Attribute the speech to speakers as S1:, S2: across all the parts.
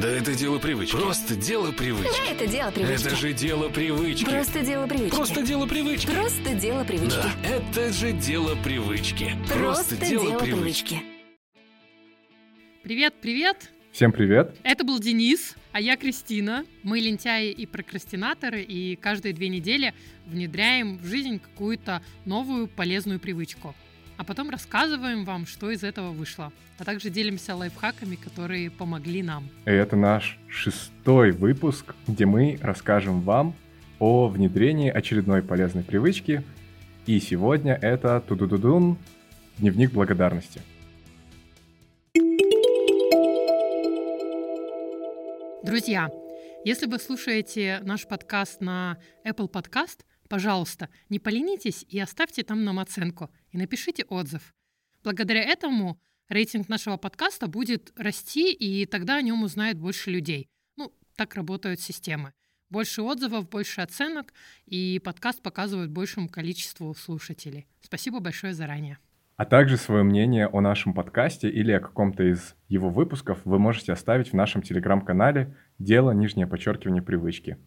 S1: Да это дело привычки. Просто дело привычки.
S2: Это дело привычки.
S1: Это же дело привычки.
S2: Просто дело привычки.
S1: Просто дело привычки.
S2: Просто дело привычки.
S1: Да, это же дело привычки.
S2: Просто дело привычки.
S3: Привет, привет!
S4: Всем привет!
S3: Это был Денис, а я Кристина. Мы лентяи и прокрастинаторы, и каждые две недели внедряем в жизнь какую-то новую полезную привычку. А потом рассказываем вам, что из этого вышло. А также делимся лайфхаками, которые помогли нам.
S4: Это наш шестой выпуск, где мы расскажем вам о внедрении очередной полезной привычки. И сегодня это тудудудун дневник благодарности.
S3: Друзья, если вы слушаете наш подкаст на Apple Podcast, пожалуйста, не поленитесь и оставьте там нам оценку и напишите отзыв. Благодаря этому рейтинг нашего подкаста будет расти, и тогда о нем узнает больше людей. Ну, так работают системы. Больше отзывов, больше оценок, и подкаст показывает большему количеству слушателей. Спасибо большое заранее.
S4: А также свое мнение о нашем подкасте или о каком-то из его выпусков вы можете оставить в нашем телеграм-канале «Дело нижнее подчеркивание привычки».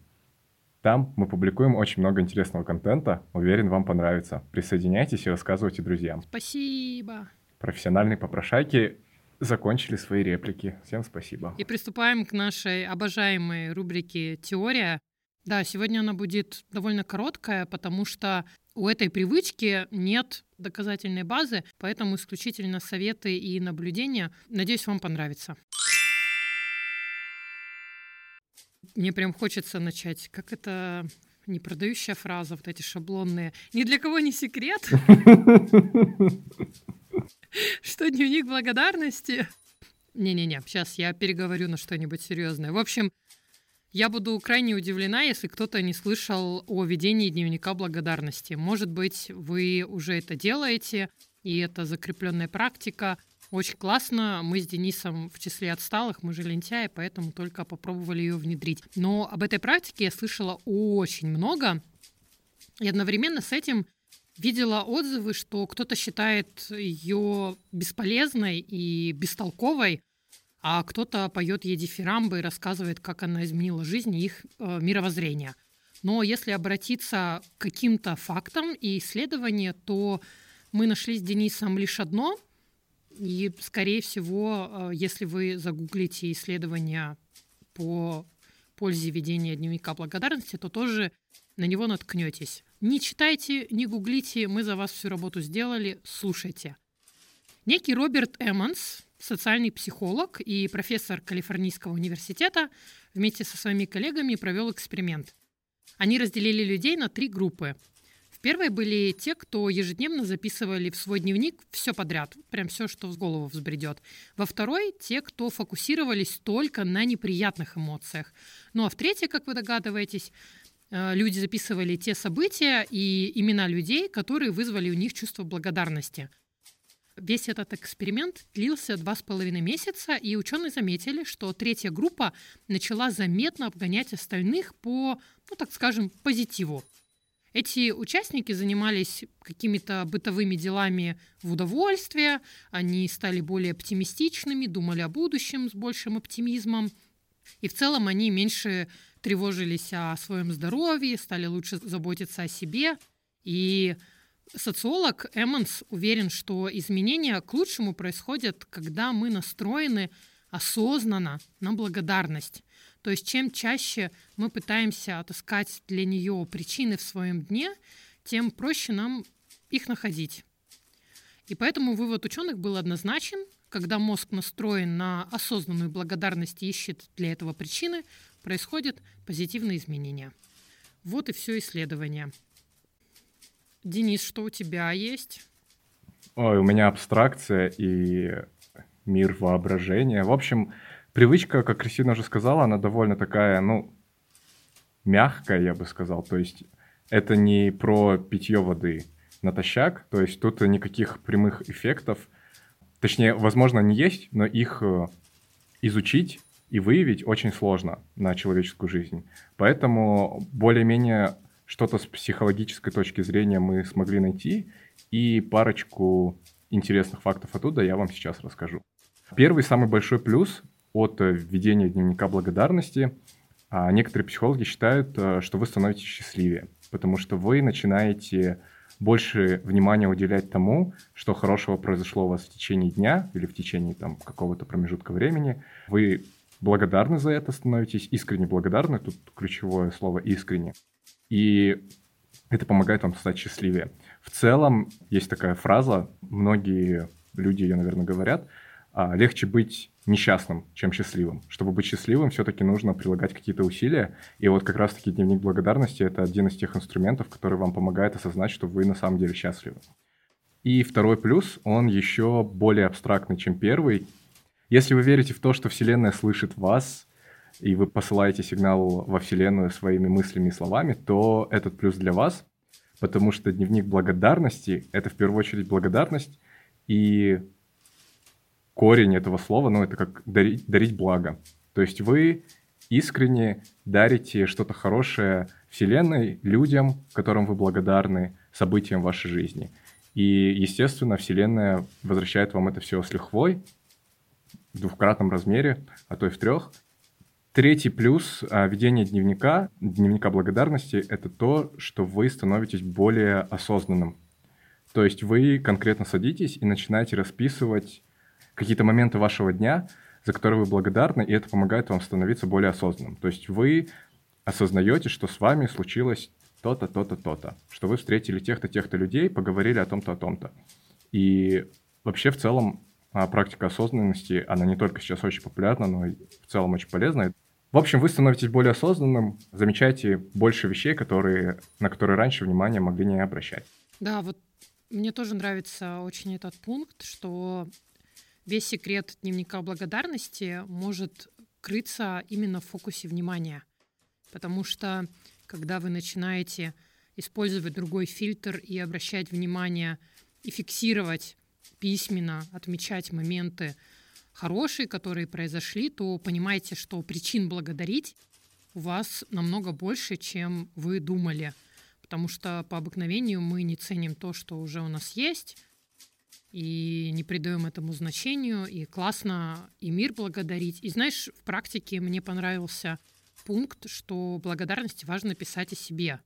S4: Там мы публикуем очень много интересного контента. Уверен, вам понравится. Присоединяйтесь и рассказывайте друзьям.
S3: Спасибо.
S4: Профессиональные попрошайки закончили свои реплики. Всем спасибо.
S3: И приступаем к нашей обожаемой рубрике «Теория». Да, сегодня она будет довольно короткая, потому что у этой привычки нет доказательной базы, поэтому исключительно советы и наблюдения. Надеюсь, вам понравится. Мне прям хочется начать. Как это не продающая фраза, вот эти шаблонные. Ни для кого не секрет, что дневник благодарности. Не-не-не, сейчас я переговорю на что-нибудь серьезное. В общем, я буду крайне удивлена, если кто-то не слышал о ведении дневника благодарности. Может быть, вы уже это делаете, и это закрепленная практика. Очень классно. Мы с Денисом в числе отсталых, мы же лентяи, поэтому только попробовали ее внедрить. Но об этой практике я слышала очень много. И одновременно с этим видела отзывы, что кто-то считает ее бесполезной и бестолковой, а кто-то поет ей дифирамбы и рассказывает, как она изменила жизнь и их э, мировоззрение. Но если обратиться к каким-то фактам и исследованиям, то мы нашли с Денисом лишь одно. И, скорее всего, э, если вы загуглите исследования по пользе ведения дневника благодарности, то тоже на него наткнетесь. Не читайте, не гуглите, мы за вас всю работу сделали, слушайте. Некий Роберт Эммонс, социальный психолог и профессор Калифорнийского университета, вместе со своими коллегами провел эксперимент. Они разделили людей на три группы. В первой были те, кто ежедневно записывали в свой дневник все подряд, прям все, что в голову взбредет. Во второй – те, кто фокусировались только на неприятных эмоциях. Ну а в третьей, как вы догадываетесь, э, люди записывали те события и имена людей, которые вызвали у них чувство благодарности – Весь этот эксперимент длился два с половиной месяца, и ученые заметили, что третья группа начала заметно обгонять остальных по, ну так скажем, позитиву. Эти участники занимались какими-то бытовыми делами в удовольствие, они стали более оптимистичными, думали о будущем с большим оптимизмом, и в целом они меньше тревожились о своем здоровье, стали лучше заботиться о себе, и Социолог Эммонс уверен, что изменения к лучшему происходят, когда мы настроены осознанно на благодарность. То есть чем чаще мы пытаемся отыскать для нее причины в своем дне, тем проще нам их находить. И поэтому вывод ученых был однозначен. Когда мозг настроен на осознанную благодарность и ищет для этого причины, происходят позитивные изменения. Вот и все исследование. Денис, что у тебя есть?
S4: Ой, у меня абстракция и мир воображения. В общем, привычка, как Кристина уже сказала, она довольно такая, ну, мягкая, я бы сказал. То есть это не про питье воды натощак, то есть тут никаких прямых эффектов. Точнее, возможно, они есть, но их э, изучить и выявить очень сложно на человеческую жизнь. Поэтому более-менее что-то с психологической точки зрения мы смогли найти, и парочку интересных фактов оттуда я вам сейчас расскажу. Первый самый большой плюс от введения дневника благодарности, а некоторые психологи считают, э, что вы становитесь счастливее, потому что вы начинаете больше внимания уделять тому, что хорошего произошло у вас в течение дня или в течение там какого-то промежутка времени. Вы благодарны за это становитесь, искренне благодарны, тут ключевое слово «искренне». И это помогает вам стать счастливее. В целом, есть такая фраза, многие люди ее, наверное, говорят, легче быть несчастным, чем счастливым. Чтобы быть счастливым, все-таки нужно прилагать какие-то усилия. И вот как раз-таки дневник благодарности — это один из тех инструментов, который вам помогает осознать, что вы на самом деле счастливы. И второй плюс, он еще более абстрактный, чем первый. Если вы верите в то, что Вселенная слышит вас, и вы посылаете сигнал во Вселенную своими мыслями и словами, то этот плюс для вас, потому что дневник благодарности — это в первую очередь благодарность, и корень этого слова, ну, это как дарить, дарить благо. То есть вы искренне дарите что-то хорошее Вселенной, людям, которым вы благодарны, событиям вашей жизни. И, естественно, Вселенная возвращает вам это все с лихвой, в двухкратном размере, а то и в трех. Третий плюс а, ведения дневника, дневника благодарности, это то, что вы становитесь более осознанным. То есть вы конкретно садитесь и начинаете расписывать какие-то моменты вашего дня, за которые вы благодарны, и это помогает вам становиться более осознанным. То есть вы осознаете, что с вами случилось то-то, то-то, то-то, что вы встретили тех-то, тех-то людей, поговорили о том-то, о том-то. И вообще в целом а практика осознанности, она не только сейчас очень популярна, но и в целом очень полезна. В общем, вы становитесь более осознанным, замечаете больше вещей, которые, на которые раньше внимания могли не обращать.
S3: Да, вот мне тоже нравится очень этот пункт, что весь секрет дневника благодарности может крыться именно в фокусе внимания. Потому что когда вы начинаете использовать другой фильтр и обращать внимание и фиксировать письменно отмечать моменты хорошие, которые произошли, то понимаете, что причин благодарить у вас намного больше, чем вы думали. Потому что по обыкновению мы не ценим то, что уже у нас есть, и не придаем этому значению, и классно и мир благодарить. И знаешь, в практике мне понравился пункт, что благодарность важно писать о себе.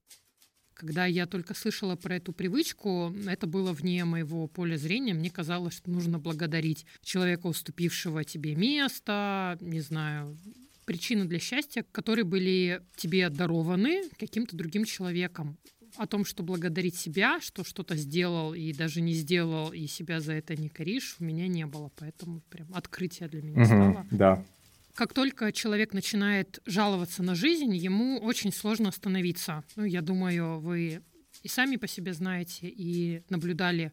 S3: Когда я только слышала про эту привычку, это было вне моего поля зрения. Мне казалось, что нужно благодарить человека, уступившего тебе место, не знаю, причины для счастья, которые были тебе дарованы каким-то другим человеком. О том, что благодарить себя, что что-то сделал и даже не сделал, и себя за это не коришь, у меня не было. Поэтому прям открытие для меня
S4: угу,
S3: стало.
S4: Да,
S3: как только человек начинает жаловаться на жизнь, ему очень сложно остановиться. Ну, я думаю, вы и сами по себе знаете, и наблюдали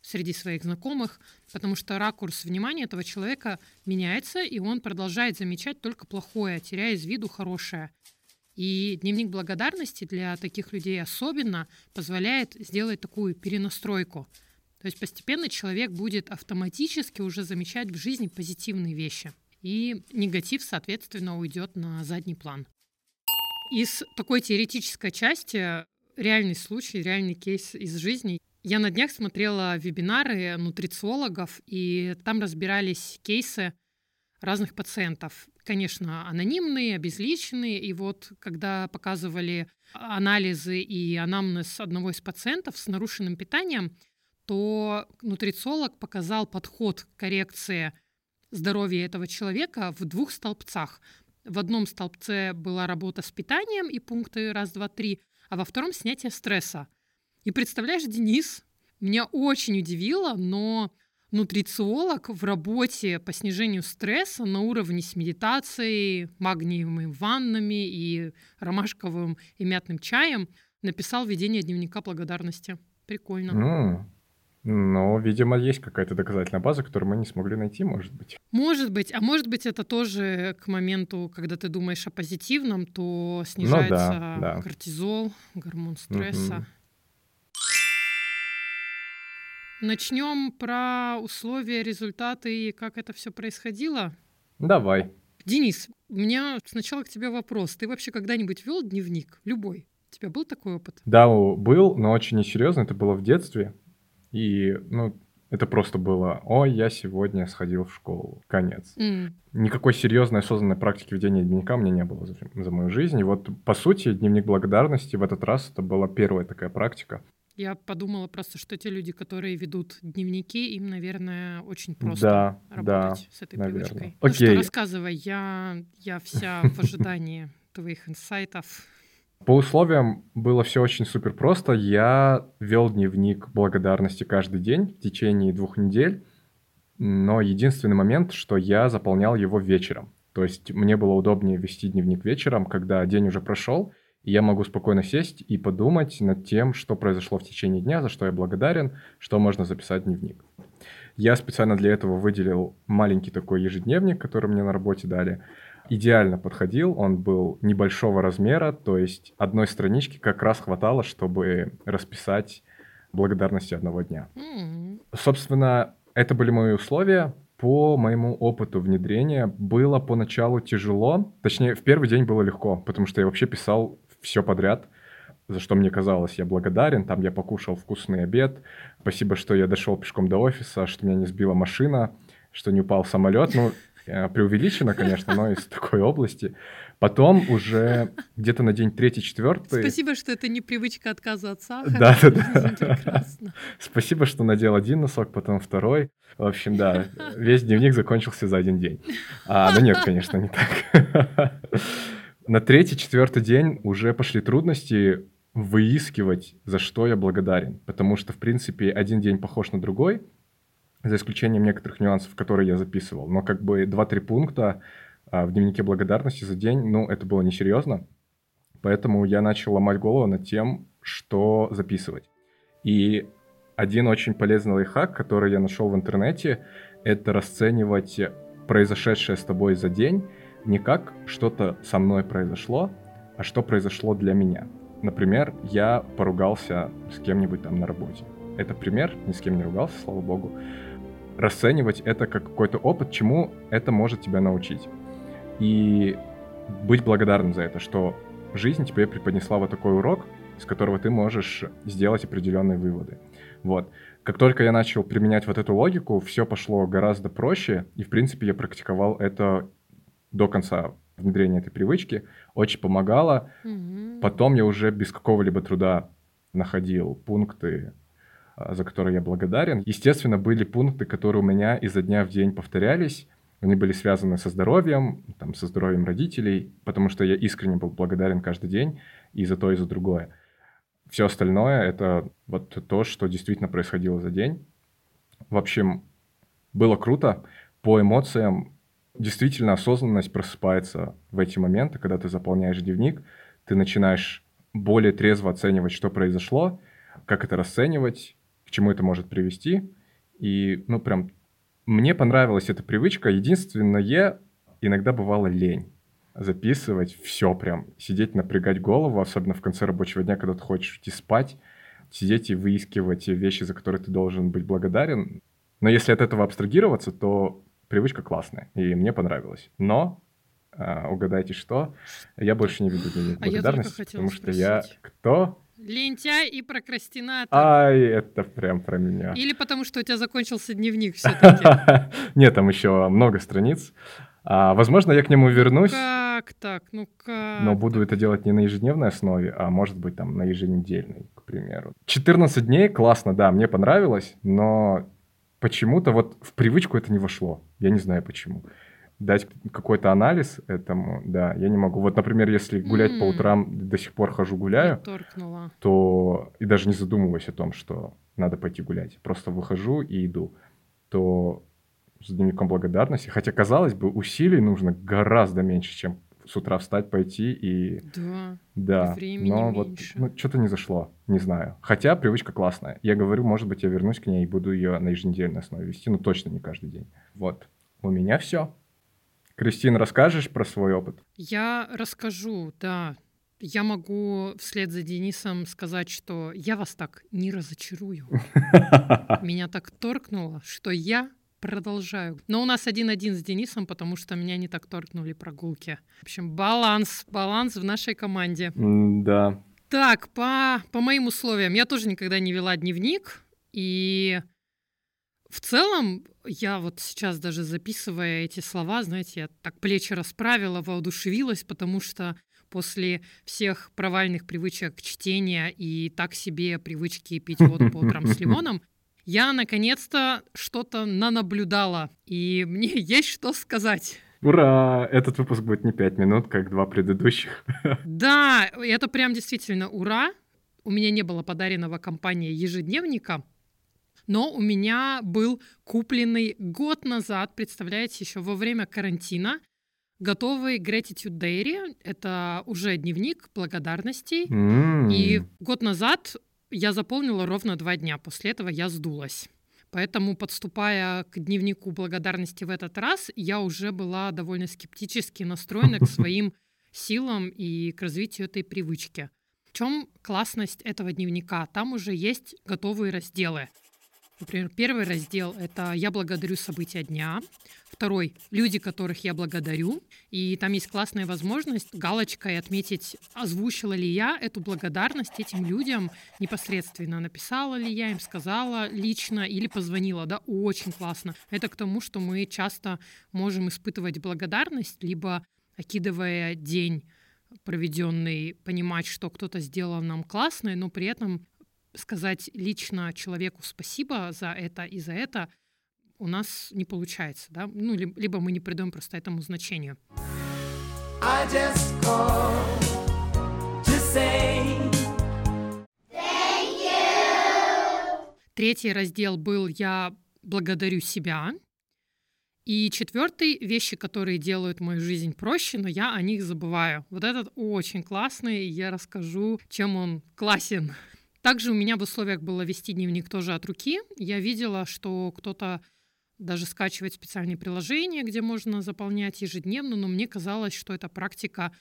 S3: среди своих знакомых, потому что ракурс внимания этого человека меняется, и он продолжает замечать только плохое, теряя из виду хорошее. И дневник благодарности для таких людей особенно позволяет сделать такую перенастройку. То есть постепенно человек будет автоматически уже замечать в жизни позитивные вещи и негатив, соответственно, уйдет на задний план. Из такой теоретической части реальный случай, реальный кейс из жизни. Я на днях смотрела вебинары нутрициологов, и там разбирались кейсы разных пациентов. Конечно, анонимные, обезличенные. И вот когда показывали анализы и анамнез одного из пациентов с нарушенным питанием, то нутрициолог показал подход к коррекции здоровье этого человека в двух столбцах. В одном столбце была работа с питанием и пункты раз, два, три, а во втором снятие стресса. И представляешь, Денис, меня очень удивило, но нутрициолог в работе по снижению стресса на уровне с медитацией, магниевыми ваннами и ромашковым и мятным чаем написал ведение дневника благодарности. Прикольно.
S4: Mm. Но, видимо, есть какая-то доказательная база, которую мы не смогли найти, может быть.
S3: Может быть. А может быть, это тоже к моменту, когда ты думаешь о позитивном, то снижается ну, да, да. кортизол, гормон стресса. Угу. Начнем про условия, результаты и как это все происходило.
S4: Давай.
S3: Денис, у меня сначала к тебе вопрос. Ты вообще когда-нибудь вел дневник? Любой? У тебя был такой опыт?
S4: Да, был, но очень несерьезно. Это было в детстве. И, ну, Это просто было, ой, я сегодня сходил в школу. Конец.
S3: М.
S4: Никакой серьезной осознанной практики ведения дневника у меня не было за, за мою жизнь. И вот, по сути, дневник благодарности в этот раз это была первая такая практика.
S3: Я подумала просто, что те люди, которые ведут дневники, им, наверное, очень
S4: Да,
S3: просто
S4: да,
S3: работать с этой
S4: наверно.
S3: привычкой. Ну что,
S4: Окей.
S3: рассказывай, я, я вся в ожидании твоих инсайтов.
S4: По условиям было все очень супер просто. Я вел дневник благодарности каждый день в течение двух недель. Но единственный момент, что я заполнял его вечером. То есть мне было удобнее вести дневник вечером, когда день уже прошел, я могу спокойно сесть и подумать над тем, что произошло в течение дня, за что я благодарен, что можно записать в дневник. Я специально для этого выделил маленький такой ежедневник, который мне на работе дали. Идеально подходил, он был небольшого размера, то есть одной странички как раз хватало, чтобы расписать благодарности одного дня.
S3: М.
S4: Собственно, это были мои условия. По моему опыту внедрения было поначалу тяжело. Точнее, в первый день было легко, потому что я вообще писал все подряд, за что мне казалось, я благодарен. Там я покушал вкусный обед. Спасибо, что я дошел пешком до офиса, что меня не сбила машина, что не упал самолет. Ну, э, преувеличено, конечно, но из такой области. Потом уже где-то на день третий-четвертый...
S3: Спасибо, что это не привычка отказа от сахара.
S4: Да, да, да. Спасибо, что надел один носок, потом второй. В общем, да, весь дневник закончился за один день. А, ну нет, конечно, не так. На третий, четвертый день уже пошли трудности выискивать, за что я благодарен. Потому что, в принципе, один день похож на другой, за исключением некоторых нюансов, которые я записывал. Но как бы 2-3 пункта а, в дневнике благодарности за день, ну, это было несерьезно. Поэтому я начал ломать голову над тем, что записывать. И один очень полезный лайфхак, который я нашел в интернете, это расценивать произошедшее с тобой за день не как что-то со мной произошло, а что произошло для меня. Например, я поругался с кем-нибудь там на работе. Это пример, ни с кем не ругался, слава богу. Расценивать это как какой-то опыт, чему это может тебя научить. И быть благодарным за это, что жизнь тебе преподнесла вот такой урок, из которого ты можешь сделать определенные выводы. Вот. Как только я начал применять вот эту логику, все пошло гораздо проще, и, в принципе, я практиковал это до конца внедрения этой привычки, очень помогало.
S3: Мгм.
S4: Потом я уже без какого-либо труда находил пункты, а, за которые я благодарен. Естественно, были пункты, которые у меня изо дня в день повторялись. Они были связаны со здоровьем, там, со здоровьем родителей, потому что я искренне был благодарен каждый день и за то, и за другое. Все остальное — это вот то, что действительно происходило за день. В общем, было круто. По эмоциям действительно осознанность просыпается в эти моменты, когда ты заполняешь дневник, ты начинаешь более трезво оценивать, что произошло, как это расценивать, к чему это может привести. И, ну, прям, мне понравилась эта привычка. Единственное, иногда бывала лень записывать все прям, сидеть, напрягать голову, особенно в конце рабочего дня, когда ты хочешь идти спать, сидеть и выискивать вещи, за которые ты должен быть благодарен. Но если от этого абстрагироваться, то привычка классная, и мне понравилась. Но а, угадайте что, я больше не веду дневник
S3: А я
S4: благодарности,
S3: хотела
S4: потому что я
S3: спросить.
S4: кто?
S3: Лентяй и прокрастинатор.
S4: Ай, это прям про меня.
S3: Или потому что у тебя закончился дневник все-таки.
S4: Нет, там еще много страниц. А, возможно, я к нему вернусь,
S3: Как так? Ну как?
S4: но буду это делать не на ежедневной основе, а может быть там на еженедельной, к примеру. 14 дней, классно, да, мне понравилось, но почему-то вот в привычку это не вошло. Я не знаю почему. Дать какой-то анализ этому, да, я не могу. Вот, например, если гулять по
S3: М.
S4: утрам, до сих пор хожу гуляю,
S3: Торкнула.
S4: то и даже не задумываюсь о том, что надо пойти гулять. Просто выхожу и иду. То с дневником благодарности, хотя, казалось бы, усилий нужно гораздо меньше, чем с утра встать, пойти и...
S3: Да.
S4: Да,
S3: времени
S4: но вот
S3: меньше.
S4: ну, что-то не зашло, не знаю. Хотя привычка классная. Я говорю, может быть, я вернусь к ней и буду ее на еженедельной основе вести, но точно не каждый день. Вот, у меня все. Кристин, расскажешь про свой опыт?
S3: Я расскажу, да. Я могу вслед за Денисом сказать, что я вас так не разочарую. Меня так торкнуло, что я продолжаю. Но у нас один-один с Денисом, потому что меня не так торкнули прогулки. В общем, баланс, баланс в нашей команде.
S4: Да.
S3: Так, по, по моим условиям, я тоже никогда не вела дневник, и В целом, я вот сейчас даже записывая эти слова, знаете, я так плечи расправила, воодушевилась, потому что после всех провальных привычек чтения и так себе привычки пить воду по утрам с лимоном, я наконец-то что-то нанаблюдала, и мне есть что сказать.
S4: Ура! Этот выпуск будет не пять минут, как два предыдущих.
S3: Да, это прям действительно ура. У меня не было подаренного компанией ежедневника, но у меня был купленный год назад, представляете, еще во время карантина, готовый Gratitude Diary. Это уже дневник благодарностей.
S4: М.
S3: И год назад я заполнила ровно два дня. После этого я сдулась. Поэтому, подступая к дневнику благодарности в этот раз, я уже была довольно скептически настроена к своим силам и к развитию этой привычки. В чем классность этого дневника? Там уже есть готовые разделы. Например, первый раздел — это «Я благодарю события дня». Второй — «Люди, которых я благодарю». И там есть классная возможность галочкой отметить, озвучила ли я эту благодарность этим людям непосредственно. Написала ли я им, сказала лично или позвонила. Да, очень классно. Это к тому, что мы часто можем испытывать благодарность, либо окидывая день проведенный, понимать, что кто-то сделал нам классное, но при этом сказать лично человеку спасибо за это и за это у нас не получается, да, ну, ли- либо мы не придаем просто этому значению.
S5: I just called to say
S3: Третий раздел был «Я благодарю себя». И четвертый — вещи, которые делают мою жизнь проще, но я о них забываю. Вот этот очень классный, и я расскажу, чем он классен. Также у меня в условиях было вести дневник тоже от руки. Я видела, что кто-то даже скачивает специальные приложения, где можно заполнять ежедневно, но мне казалось, что эта практика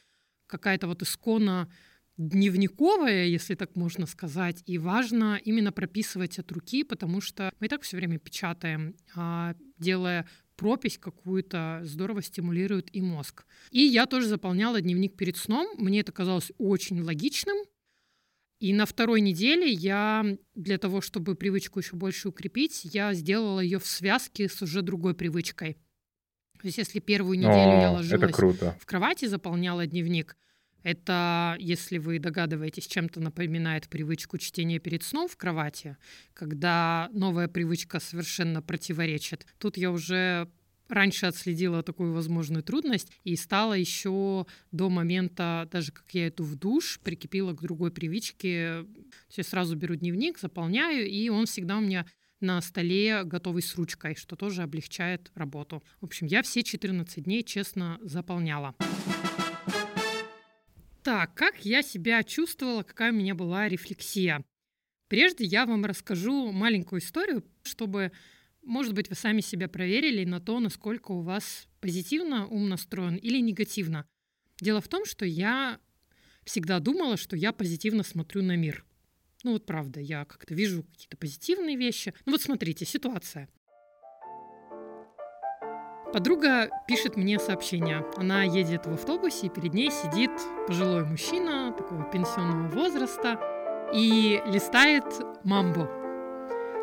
S3: какая-то вот исконно дневниковая, если так можно сказать, и важно именно прописывать от руки, потому что мы и так все время печатаем, а делая пропись какую-то здорово стимулирует и мозг. И я тоже заполняла дневник перед сном. Мне это казалось очень логичным. И на второй неделе я для того, чтобы привычку еще больше укрепить, я сделала ее в связке с уже другой привычкой. То есть если первую неделю я
S4: О,
S3: ложилась
S4: это круто.
S3: в кровати заполняла дневник. Это, если вы догадываетесь, чем-то напоминает привычку чтения перед сном в кровати, когда новая привычка совершенно противоречит. Тут я уже раньше отследила такую возможную трудность и стала еще до момента, даже как я иду в душ, прикипела к другой привычке. Я сразу беру дневник, заполняю, и он всегда у меня на столе готовый с ручкой, что тоже облегчает работу. В общем, я все 14 дней честно заполняла. Так, как я себя чувствовала, какая у меня была рефлексия. Прежде я вам расскажу маленькую историю, чтобы, может быть, вы сами себя проверили на то, насколько у вас позитивно ум настроен или негативно. Дело в том, что я всегда думала, что я позитивно смотрю на мир. Ну вот правда, я как-то вижу какие-то позитивные вещи. Ну вот смотрите, ситуация. Подруга пишет мне сообщение. Она едет в автобусе, и перед ней сидит пожилой мужчина такого пенсионного возраста и листает мамбу.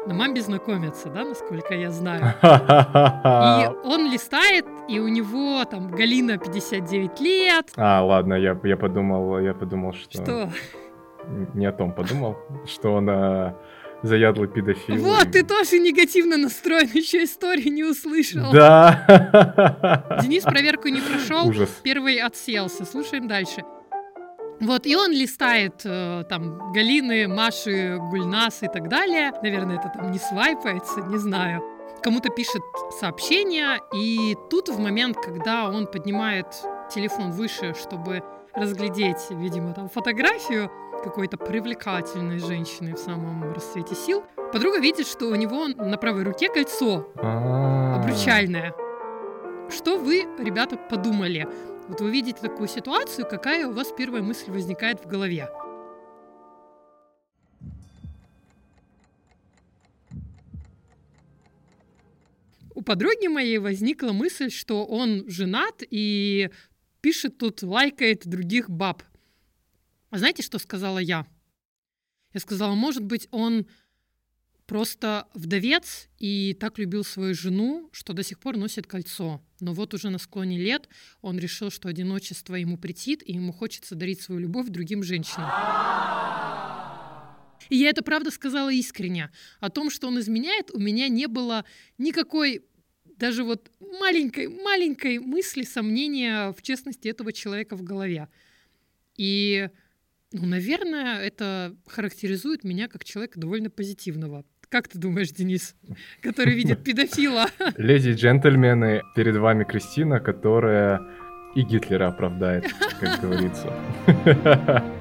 S3: На мамбе знакомятся, да, насколько я знаю. И он листает, и у него там Галина 59 лет.
S4: А, ладно, я, я подумал, я подумал, что...
S3: Что?
S4: Не о том подумал, что она заядлый педофил.
S3: Вот,
S4: и-
S3: ты тоже негативно настроен, еще историю не услышал.
S4: Да.
S3: Денис проверку не прошел,
S4: Ужас.
S3: первый отселся. Слушаем дальше. Вот, и он листает э, там Галины, Маши, Гульнас и так далее. Наверное, это там не свайпается, не знаю. Кому-то пишет сообщение, и тут в момент, когда он поднимает телефон выше, чтобы разглядеть, видимо, там фотографию какой-то привлекательной женщины в самом расцвете сил, подруга видит, что у него на правой руке кольцо
S4: А.
S3: обручальное. Что вы, ребята, подумали? Вот вы видите такую ситуацию, какая у вас первая мысль возникает в голове? У подруги моей возникла мысль, что он женат и пишет тут, лайкает других баб. А знаете, что сказала я? Я сказала, может быть, он просто вдовец и так любил свою жену, что до сих пор носит кольцо. Но вот уже на склоне лет он решил, что одиночество ему претит, и ему хочется дарить свою любовь другим женщинам. И я это правда сказала искренне. О том, что он изменяет, у меня не было никакой даже вот маленькой, маленькой мысли, сомнения в честности этого человека в голове. И, ну, наверное, это характеризует меня как человека довольно позитивного. Как ты думаешь, Денис, который видит педофила?
S4: Леди и джентльмены, перед вами Кристина, которая и Гитлера оправдает, как говорится.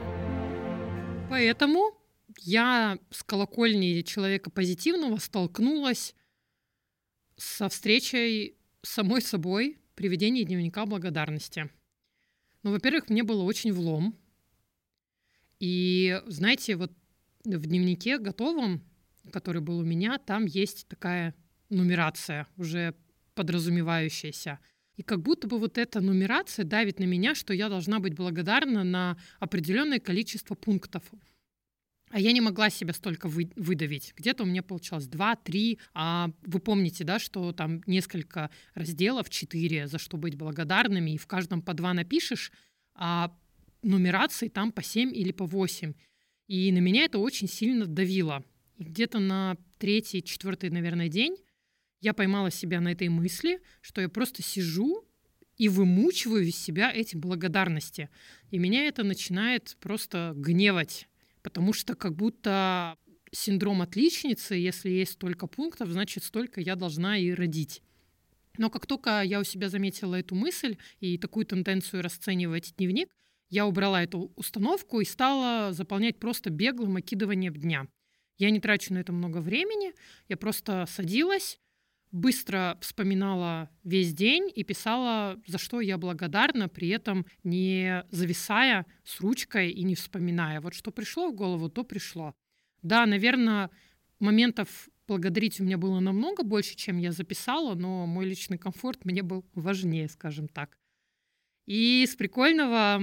S3: Поэтому я с колокольни человека позитивного столкнулась со встречей с самой собой при ведении дневника благодарности. Ну, во-первых, мне было очень влом. И, знаете, вот в дневнике готовом, который был у меня, там есть такая нумерация, уже подразумевающаяся. И как будто бы вот эта нумерация давит на меня, что я должна быть благодарна на определенное количество пунктов. А я не могла себя столько вы, выдавить. Где-то у меня получалось 2-3. А вы помните, да, что там несколько разделов, 4, за что быть благодарными, и в каждом по 2 напишешь, а нумерации там по 7 или по 8. И на меня это очень сильно давило. И где-то на третий, четвертый, наверное, день я поймала себя на этой мысли, что я просто сижу и вымучиваю из себя эти благодарности. И меня это начинает просто гневать потому что как будто синдром отличницы, если есть столько пунктов, значит, столько я должна и родить. Но как только я у себя заметила эту мысль и такую тенденцию расценивать дневник, я убрала эту установку и стала заполнять просто беглым окидыванием дня. Я не трачу на это много времени, я просто садилась, быстро вспоминала весь день и писала, за что я благодарна, при этом не зависая с ручкой и не вспоминая. Вот что пришло в голову, то пришло. Да, наверное, моментов благодарить у меня было намного больше, чем я записала, но мой личный комфорт мне был важнее, скажем так. И с прикольного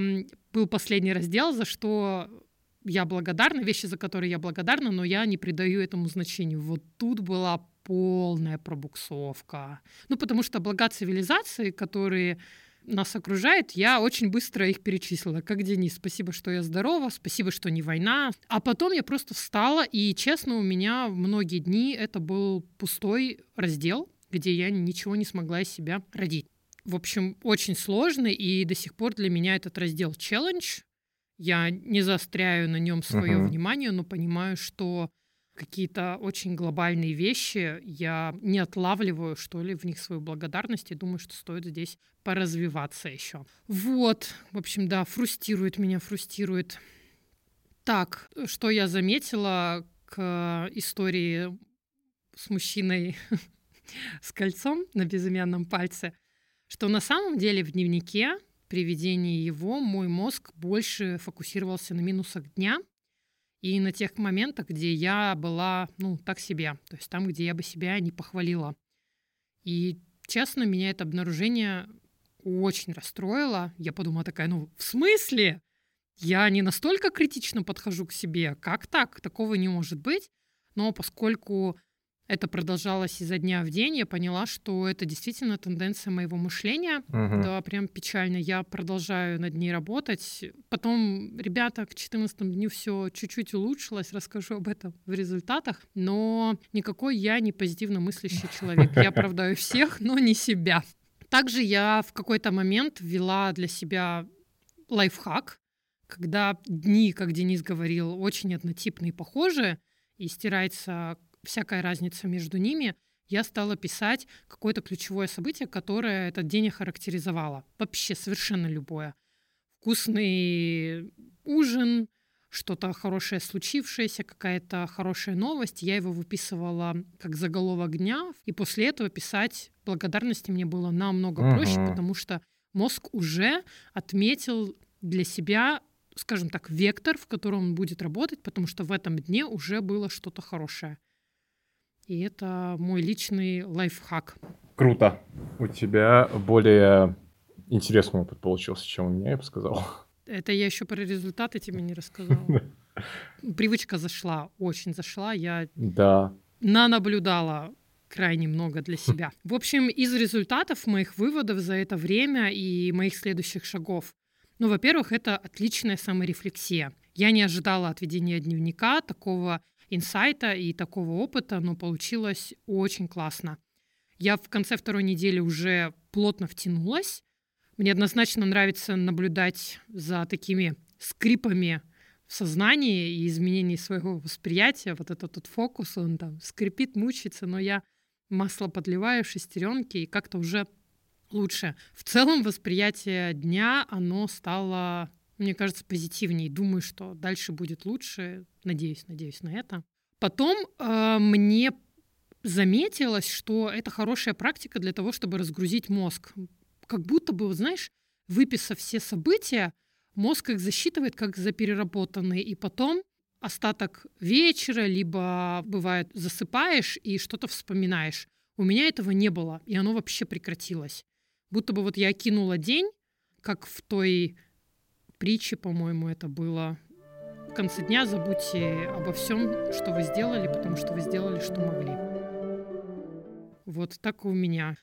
S3: был последний раздел, за что я благодарна, вещи, за которые я благодарна, но я не придаю этому значению. Вот тут была полная пробуксовка. Ну, потому что блага цивилизации, которые нас окружают, я очень быстро их перечислила. Как Денис, спасибо, что я здорова, спасибо, что не война. А потом я просто встала, и, честно, у меня многие дни это был пустой раздел, где я ничего не смогла из себя родить. В общем, очень сложный, и до сих пор для меня этот раздел челлендж. Я не заостряю на нем свое uh-huh. внимание, но понимаю, что какие-то очень глобальные вещи, я не отлавливаю, что ли, в них свою благодарность и думаю, что стоит здесь поразвиваться еще. Вот, в общем, да, фрустирует меня, фрустирует. Так, что я заметила к истории с мужчиной с кольцом на безымянном пальце, что на самом деле в дневнике при ведении его мой мозг больше фокусировался на минусах дня, и на тех моментах, где я была, ну, так себе, то есть там, где я бы себя не похвалила. И, честно, меня это обнаружение очень расстроило. Я подумала такая, ну, в смысле? Я не настолько критично подхожу к себе. Как так? Такого не может быть. Но поскольку это продолжалось изо дня в день, я поняла, что это действительно тенденция моего мышления.
S4: Угу.
S3: Да, прям печально. Я продолжаю над ней работать. Потом, ребята, к 14 дню все чуть-чуть улучшилось, расскажу об этом в результатах. Но никакой я не позитивно мыслящий человек. Я оправдаю всех, но не себя. Также я в какой-то момент ввела для себя лайфхак, когда дни, как Денис говорил, очень однотипные и похожие, и стирается всякая разница между ними, я стала писать какое-то ключевое событие, которое этот день охарактеризовало. Вообще совершенно любое. Вкусный ужин, что-то хорошее случившееся, какая-то хорошая новость. Я его выписывала как заголовок дня, и после этого писать благодарности мне было намного uh-huh. проще, потому что мозг уже отметил для себя, скажем так, вектор, в котором он будет работать, потому что в этом дне уже было что-то хорошее. И это мой личный лайфхак.
S4: Круто. У тебя более интересный опыт получился, чем у меня, я бы сказал.
S3: Это я еще про результаты тебе не рассказала. Привычка зашла, очень зашла. Я
S4: да.
S3: нанаблюдала крайне много для себя. В общем, из результатов моих выводов за это время и моих следующих шагов. Ну, во-первых, это отличная саморефлексия. Я не ожидала от ведения дневника такого инсайта и такого опыта, но получилось очень классно. Я в конце второй недели уже плотно втянулась. Мне однозначно нравится наблюдать за такими скрипами в сознании и изменении своего восприятия. Вот этот вот фокус, он там скрипит, мучается, но я масло подливаю, шестеренки, и как-то уже лучше. В целом восприятие дня, оно стало, мне кажется, позитивнее. Думаю, что дальше будет лучше. Надеюсь, надеюсь на это. Потом э, мне заметилось, что это хорошая практика для того, чтобы разгрузить мозг. Как будто бы, знаешь, выписав все события, мозг их засчитывает как запереработанные, и потом остаток вечера, либо бывает засыпаешь и что-то вспоминаешь. У меня этого не было, и оно вообще прекратилось. Будто бы вот я окинула день, как в той притче, по-моему, это было. В конце дня забудьте обо всем, что вы сделали, потому что вы сделали, что могли. Вот так и у меня.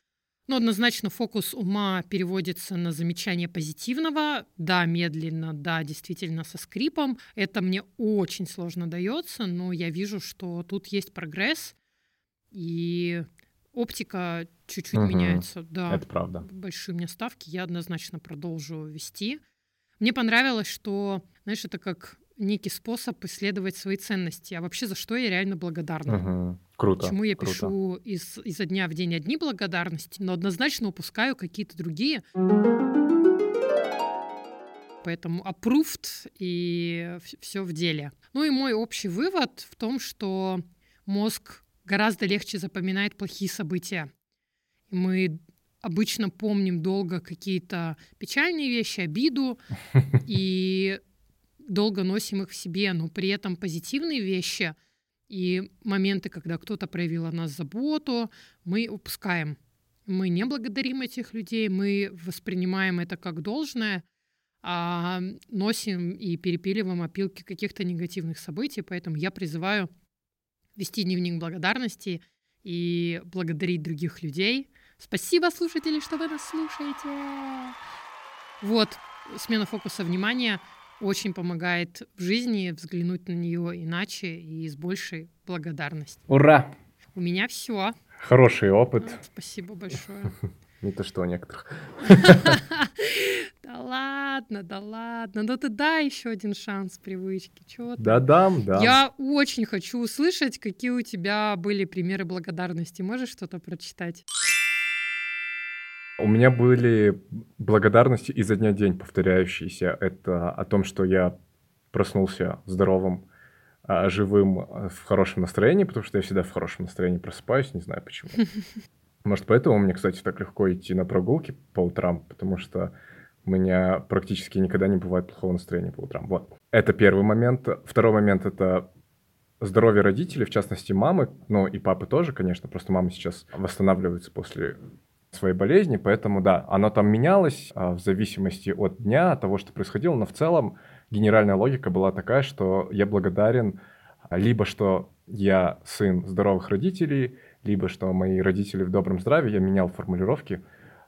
S3: Но однозначно фокус ума переводится на замечание позитивного. Да, медленно, да, действительно со скрипом. Это мне очень сложно дается, но я вижу, что тут есть прогресс. И оптика чуть-чуть
S4: Мгм.
S3: меняется. Да,
S4: Это правда.
S3: большие у меня ставки. Я однозначно продолжу вести. Мне понравилось, что, знаешь, это как некий способ исследовать свои ценности. А вообще за что я реально благодарна?
S4: Мгм. Круто.
S3: Почему я
S4: круто.
S3: пишу из, изо дня в день одни благодарности, но однозначно упускаю какие-то другие. Поэтому approved и все в деле. Ну и мой общий вывод в том, что мозг гораздо легче запоминает плохие события. Мы обычно помним долго какие-то печальные вещи, обиду, и долго носим их в себе, но при этом позитивные вещи и моменты, когда кто-то проявил о нас заботу, мы упускаем. Мы не благодарим этих людей, мы воспринимаем это как должное, а носим и перепиливаем опилки каких-то негативных событий. Поэтому я призываю вести дневник благодарности и благодарить других людей. Спасибо, слушатели, что вы нас слушаете. Вот, смена фокуса внимания очень помогает в жизни взглянуть на нее иначе и с большей благодарностью.
S4: Ура!
S3: У меня все.
S4: Хороший опыт.
S3: Спасибо большое.
S4: Не то что у некоторых.
S3: Да ладно, да ладно. Ну ты дай еще один шанс привычки. Чего?
S4: Да дам, да.
S3: Я очень хочу услышать, какие у тебя были примеры благодарности. Можешь что-то прочитать?
S4: У меня были благодарности изо дня в день повторяющиеся. Это о том, что я проснулся здоровым, а, живым, а, в хорошем настроении, потому что я всегда в хорошем настроении просыпаюсь, не знаю почему. Может, поэтому мне, кстати, так легко идти на прогулки по утрам, потому что у меня практически никогда не бывает плохого настроения по утрам. Вот. Это первый момент. Второй момент — это здоровье родителей, в частности, мамы, ну и папы тоже, конечно, просто мама сейчас восстанавливается после своей болезни, поэтому, да, оно там менялось а, в зависимости от дня, от того, что происходило, но в целом генеральная логика была такая, что я благодарен а, либо, что я сын здоровых родителей, либо, что мои родители в добром здравии, я менял формулировки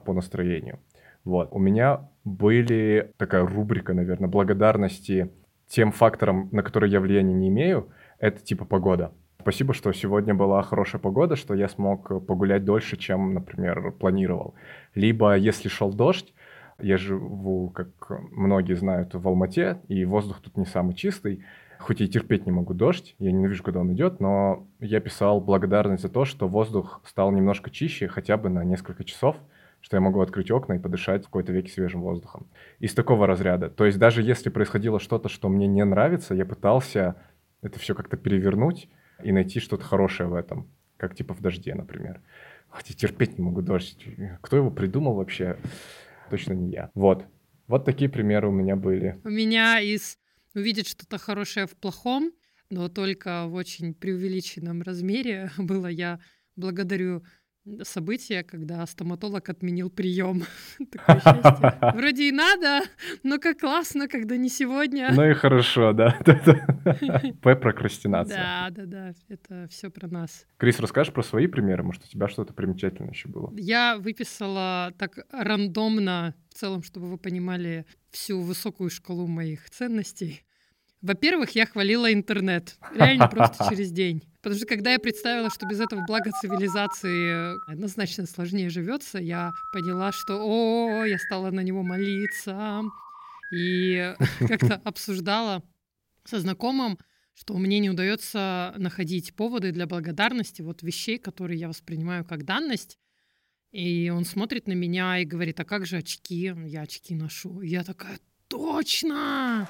S4: по настроению. Вот. У меня были такая рубрика, наверное, благодарности тем факторам, на которые я влияния не имею, это типа погода. Спасибо, что сегодня была хорошая погода, что я смог погулять дольше, чем, например, планировал. Либо если шел дождь, я живу, как многие знают, в Алмате, и воздух тут не самый чистый. Хоть и терпеть не могу дождь, я ненавижу, когда он идет, но я писал благодарность за то, что воздух стал немножко чище, хотя бы на несколько часов, что я могу открыть окна и подышать в какой-то веке свежим воздухом. Из такого разряда. То есть даже если происходило что-то, что мне не нравится, я пытался это все как-то перевернуть и найти что-то хорошее в этом, как типа в дожде, например. Хотя терпеть не могу дождь. Кто его придумал вообще? Точно не я. Вот. Вот такие примеры у меня были.
S3: У меня из увидеть что-то хорошее в плохом, но только в очень преувеличенном размере было я благодарю событие, когда стоматолог отменил прием. Вроде и надо, но как классно, когда не сегодня.
S4: Ну и хорошо, да. П прокрастинация.
S3: Да, да, да, это все про нас.
S4: Крис, расскажешь про свои примеры? Может, у тебя что-то примечательное еще было?
S3: Я выписала так рандомно, в целом, чтобы вы понимали всю высокую шкалу моих ценностей. Во-первых, я хвалила интернет. Реально просто через день. Потому что когда я представила, что без этого блага цивилизации однозначно сложнее живется, я поняла, что о, я стала на него молиться. И как-то обсуждала со знакомым, что мне не удается находить поводы для благодарности, вот вещей, которые я воспринимаю как данность. И он смотрит на меня и говорит, а как же очки? Я очки ношу. И я такая, точно!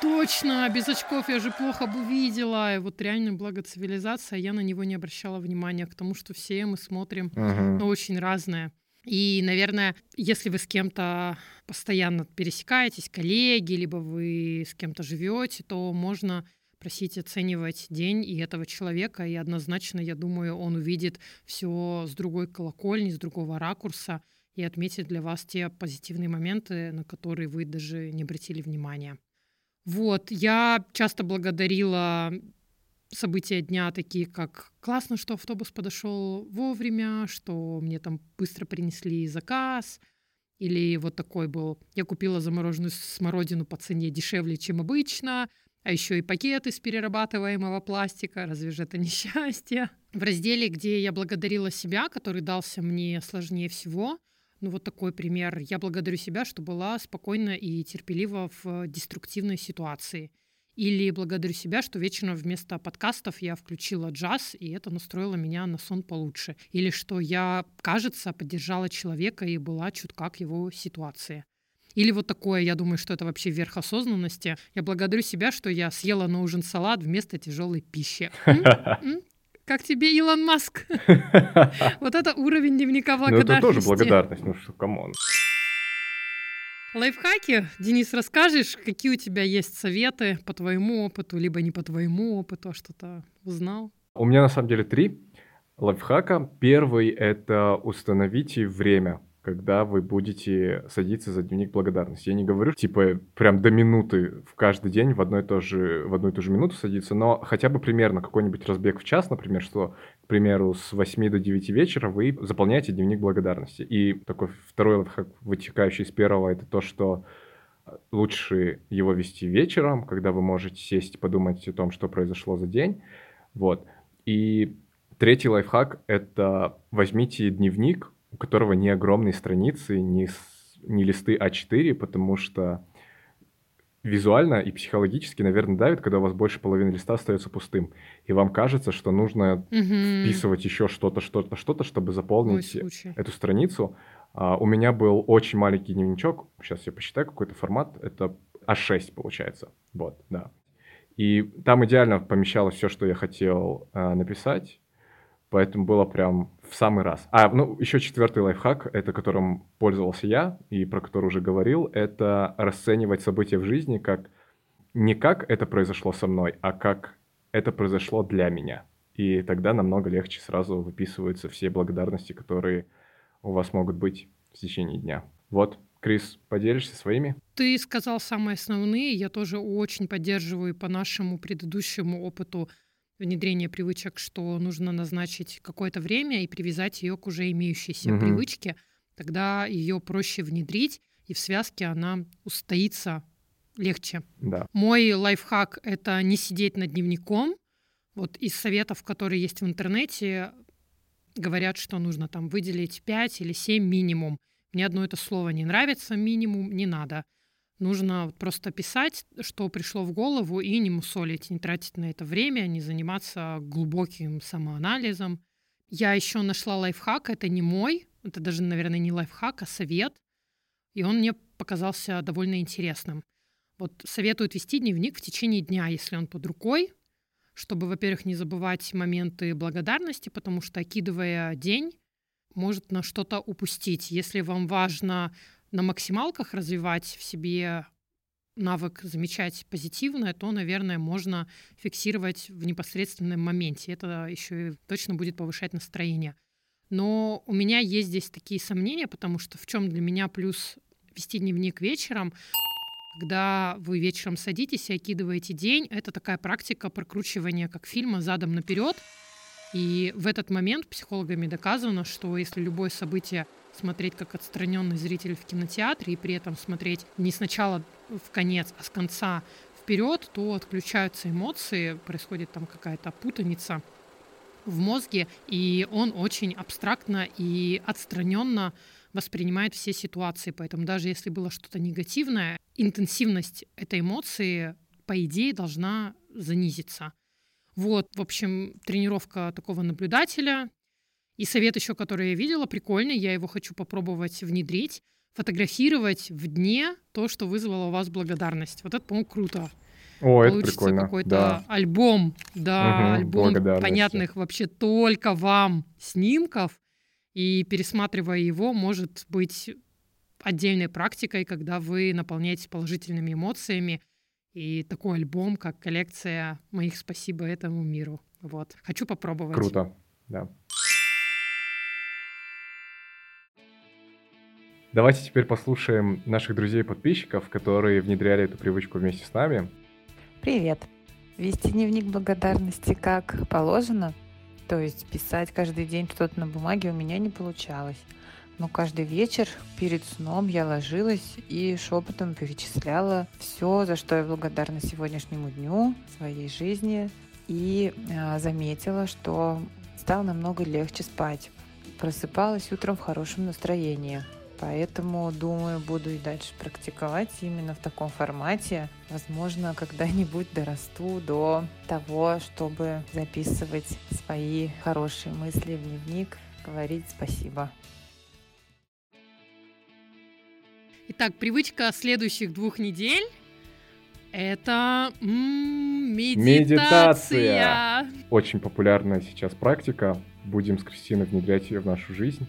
S3: Точно, без очков я же плохо бы видела. И вот реально благо цивилизация, я на него не обращала внимания к тому, что все мы смотрим
S4: Мгм.
S3: ну, очень разное. И, наверное, если вы с кем-то постоянно пересекаетесь, коллеги, либо вы с кем-то живете, то можно просить оценивать день и этого человека, и однозначно, я думаю, он увидит все с другой колокольни, с другого ракурса и отметит для вас те позитивные моменты, на которые вы даже не обратили внимания. Вот, я часто благодарила события дня, такие как классно, что автобус подошел вовремя, что мне там быстро принесли заказ, или вот такой был, я купила замороженную смородину по цене дешевле, чем обычно, а еще и пакет из перерабатываемого пластика, разве же это несчастье? В разделе, где я благодарила себя, который дался мне сложнее всего, ну вот такой пример. Я благодарю себя, что была спокойна и терпелива в деструктивной ситуации. Или благодарю себя, что вечером вместо подкастов я включила джаз, и это настроило меня на сон получше. Или что я, кажется, поддержала человека и была чутка к его ситуации. Или вот такое, я думаю, что это вообще верх осознанности. Я благодарю себя, что я съела на ужин салат вместо тяжелой пищи. М? М? Как тебе, Илон Маск? Вот это уровень дневника
S4: Ну, это тоже
S3: благодарности.
S4: благодарность, ну что, come on.
S3: Лайфхаки, Денис, расскажешь, какие у тебя есть советы по твоему опыту, либо не по твоему опыту, а что-то узнал?
S4: У меня на самом деле три лайфхака. Первый — это установите время, когда вы будете садиться за дневник благодарности. Я не говорю, типа, прям до минуты в каждый день в, одно и то же, в одну и ту же минуту садиться, но хотя бы примерно какой-нибудь разбег в час, например, что, к примеру, с 8 до 9 вечера вы заполняете дневник благодарности. И такой второй лайфхак, вытекающий из первого, это то, что лучше его вести вечером, когда вы можете сесть подумать о том, что произошло за день. Вот. И третий лайфхак — это возьмите дневник, у которого не огромные страницы, не, не листы А4, потому что визуально и психологически, наверное, давит, когда у вас больше половины листа остается пустым. И вам кажется, что нужно
S3: Мгм.
S4: вписывать еще что-то, что-то, что-то, чтобы заполнить эту страницу. А, у меня был очень маленький дневничок. Сейчас я посчитаю, какой-то формат. Это А6 получается. Вот, да. И там идеально помещалось все, что я хотел а, написать. Поэтому было прям в самый раз. А, ну, еще четвертый лайфхак, это которым пользовался я и про который уже говорил, это расценивать события в жизни как не как это произошло со мной, а как это произошло для меня. И тогда намного легче сразу выписываются все благодарности, которые у вас могут быть в течение дня. Вот, Крис, поделишься своими?
S3: Ты сказал самые основные. Я тоже очень поддерживаю по нашему предыдущему опыту внедрения привычек, что нужно назначить какое-то время и привязать ее к уже имеющейся
S4: Мгм.
S3: привычке. Тогда ее проще внедрить, и в связке она устоится легче.
S4: Да.
S3: Мой лайфхак — это не сидеть над дневником. Вот из советов, которые есть в интернете, говорят, что нужно там выделить 5 или 7 минимум. Мне одно это слово не нравится, минимум не надо. Нужно вот просто писать, что пришло в голову, и не мусолить, не тратить на это время, не заниматься глубоким самоанализом. Я еще нашла лайфхак, это не мой, это даже, наверное, не лайфхак, а совет. И он мне показался довольно интересным. Вот советуют вести дневник в течение дня, если он под рукой, чтобы, во-первых, не забывать моменты благодарности, потому что, окидывая день, может на что-то упустить. Если вам важно на максималках развивать в себе навык замечать позитивное, то, наверное, можно фиксировать в непосредственном моменте. Это еще и точно будет повышать настроение. Но у меня есть здесь такие сомнения, потому что в чем для меня плюс вести дневник вечером, когда вы вечером садитесь и окидываете день, это такая практика прокручивания как фильма задом наперед. И в этот момент психологами доказано, что если любое событие смотреть как отстраненный зритель в кинотеатре и при этом смотреть не сначала в конец, а с конца вперед, то отключаются эмоции, происходит там какая-то путаница в мозге, и он очень абстрактно и отстраненно воспринимает все ситуации. Поэтому даже если было что-то негативное, интенсивность этой эмоции, по идее, должна занизиться. Вот, в общем, тренировка такого наблюдателя. И совет еще, который я видела, прикольный, я его хочу попробовать внедрить. Фотографировать в дне то, что вызвало у вас благодарность. Вот это, по-моему, круто.
S4: О, это
S3: Получится
S4: прикольно.
S3: какой-то
S4: Да.
S3: альбом, да,
S4: Мгм,
S3: альбом понятных вообще только вам снимков. И пересматривая его, может быть отдельной практикой, когда вы наполняетесь положительными эмоциями. И такой альбом, как коллекция моих спасибо этому миру. Вот. Хочу попробовать.
S4: Круто, да. Давайте теперь послушаем наших друзей-подписчиков, которые внедряли эту привычку вместе с нами.
S6: Привет! Вести дневник благодарности как положено, то есть писать каждый день что-то на бумаге у меня не получалось. Но каждый вечер перед сном я ложилась и шепотом перечисляла все, за что я благодарна сегодняшнему дню, своей жизни. И а, заметила, что стало намного легче спать. Просыпалась утром в хорошем настроении. Поэтому, думаю, буду и дальше практиковать именно в таком формате. Возможно, когда-нибудь дорасту до того, чтобы записывать свои хорошие мысли в дневник, говорить спасибо.
S3: Итак, привычка следующих двух недель — это м, медитация.
S4: Медитация. Очень популярная сейчас практика. Будем с Кристиной внедрять ее в нашу жизнь.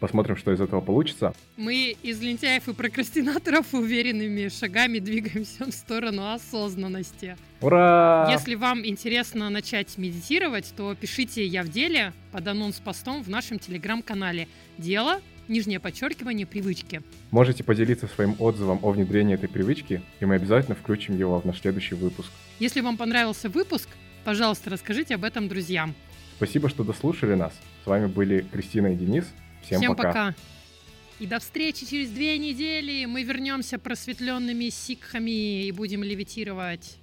S4: Посмотрим, что из этого получится.
S3: Мы из лентяев и прокрастинаторов уверенными шагами двигаемся в сторону осознанности.
S4: Ура!
S3: Если вам интересно начать медитировать, то пишите «Я в деле» под анонс-постом в нашем телеграм-канале «Дело», нижнее подчеркивание, привычки.
S4: Можете поделиться своим отзывом о внедрении этой привычки, и мы обязательно включим его в наш следующий выпуск.
S3: Если вам понравился выпуск, пожалуйста, расскажите об этом друзьям.
S4: Спасибо, что дослушали нас. С вами были Кристина и Денис. Всем,
S3: пока. И до встречи через две недели. Мы вернемся просветленными сикхами и будем левитировать.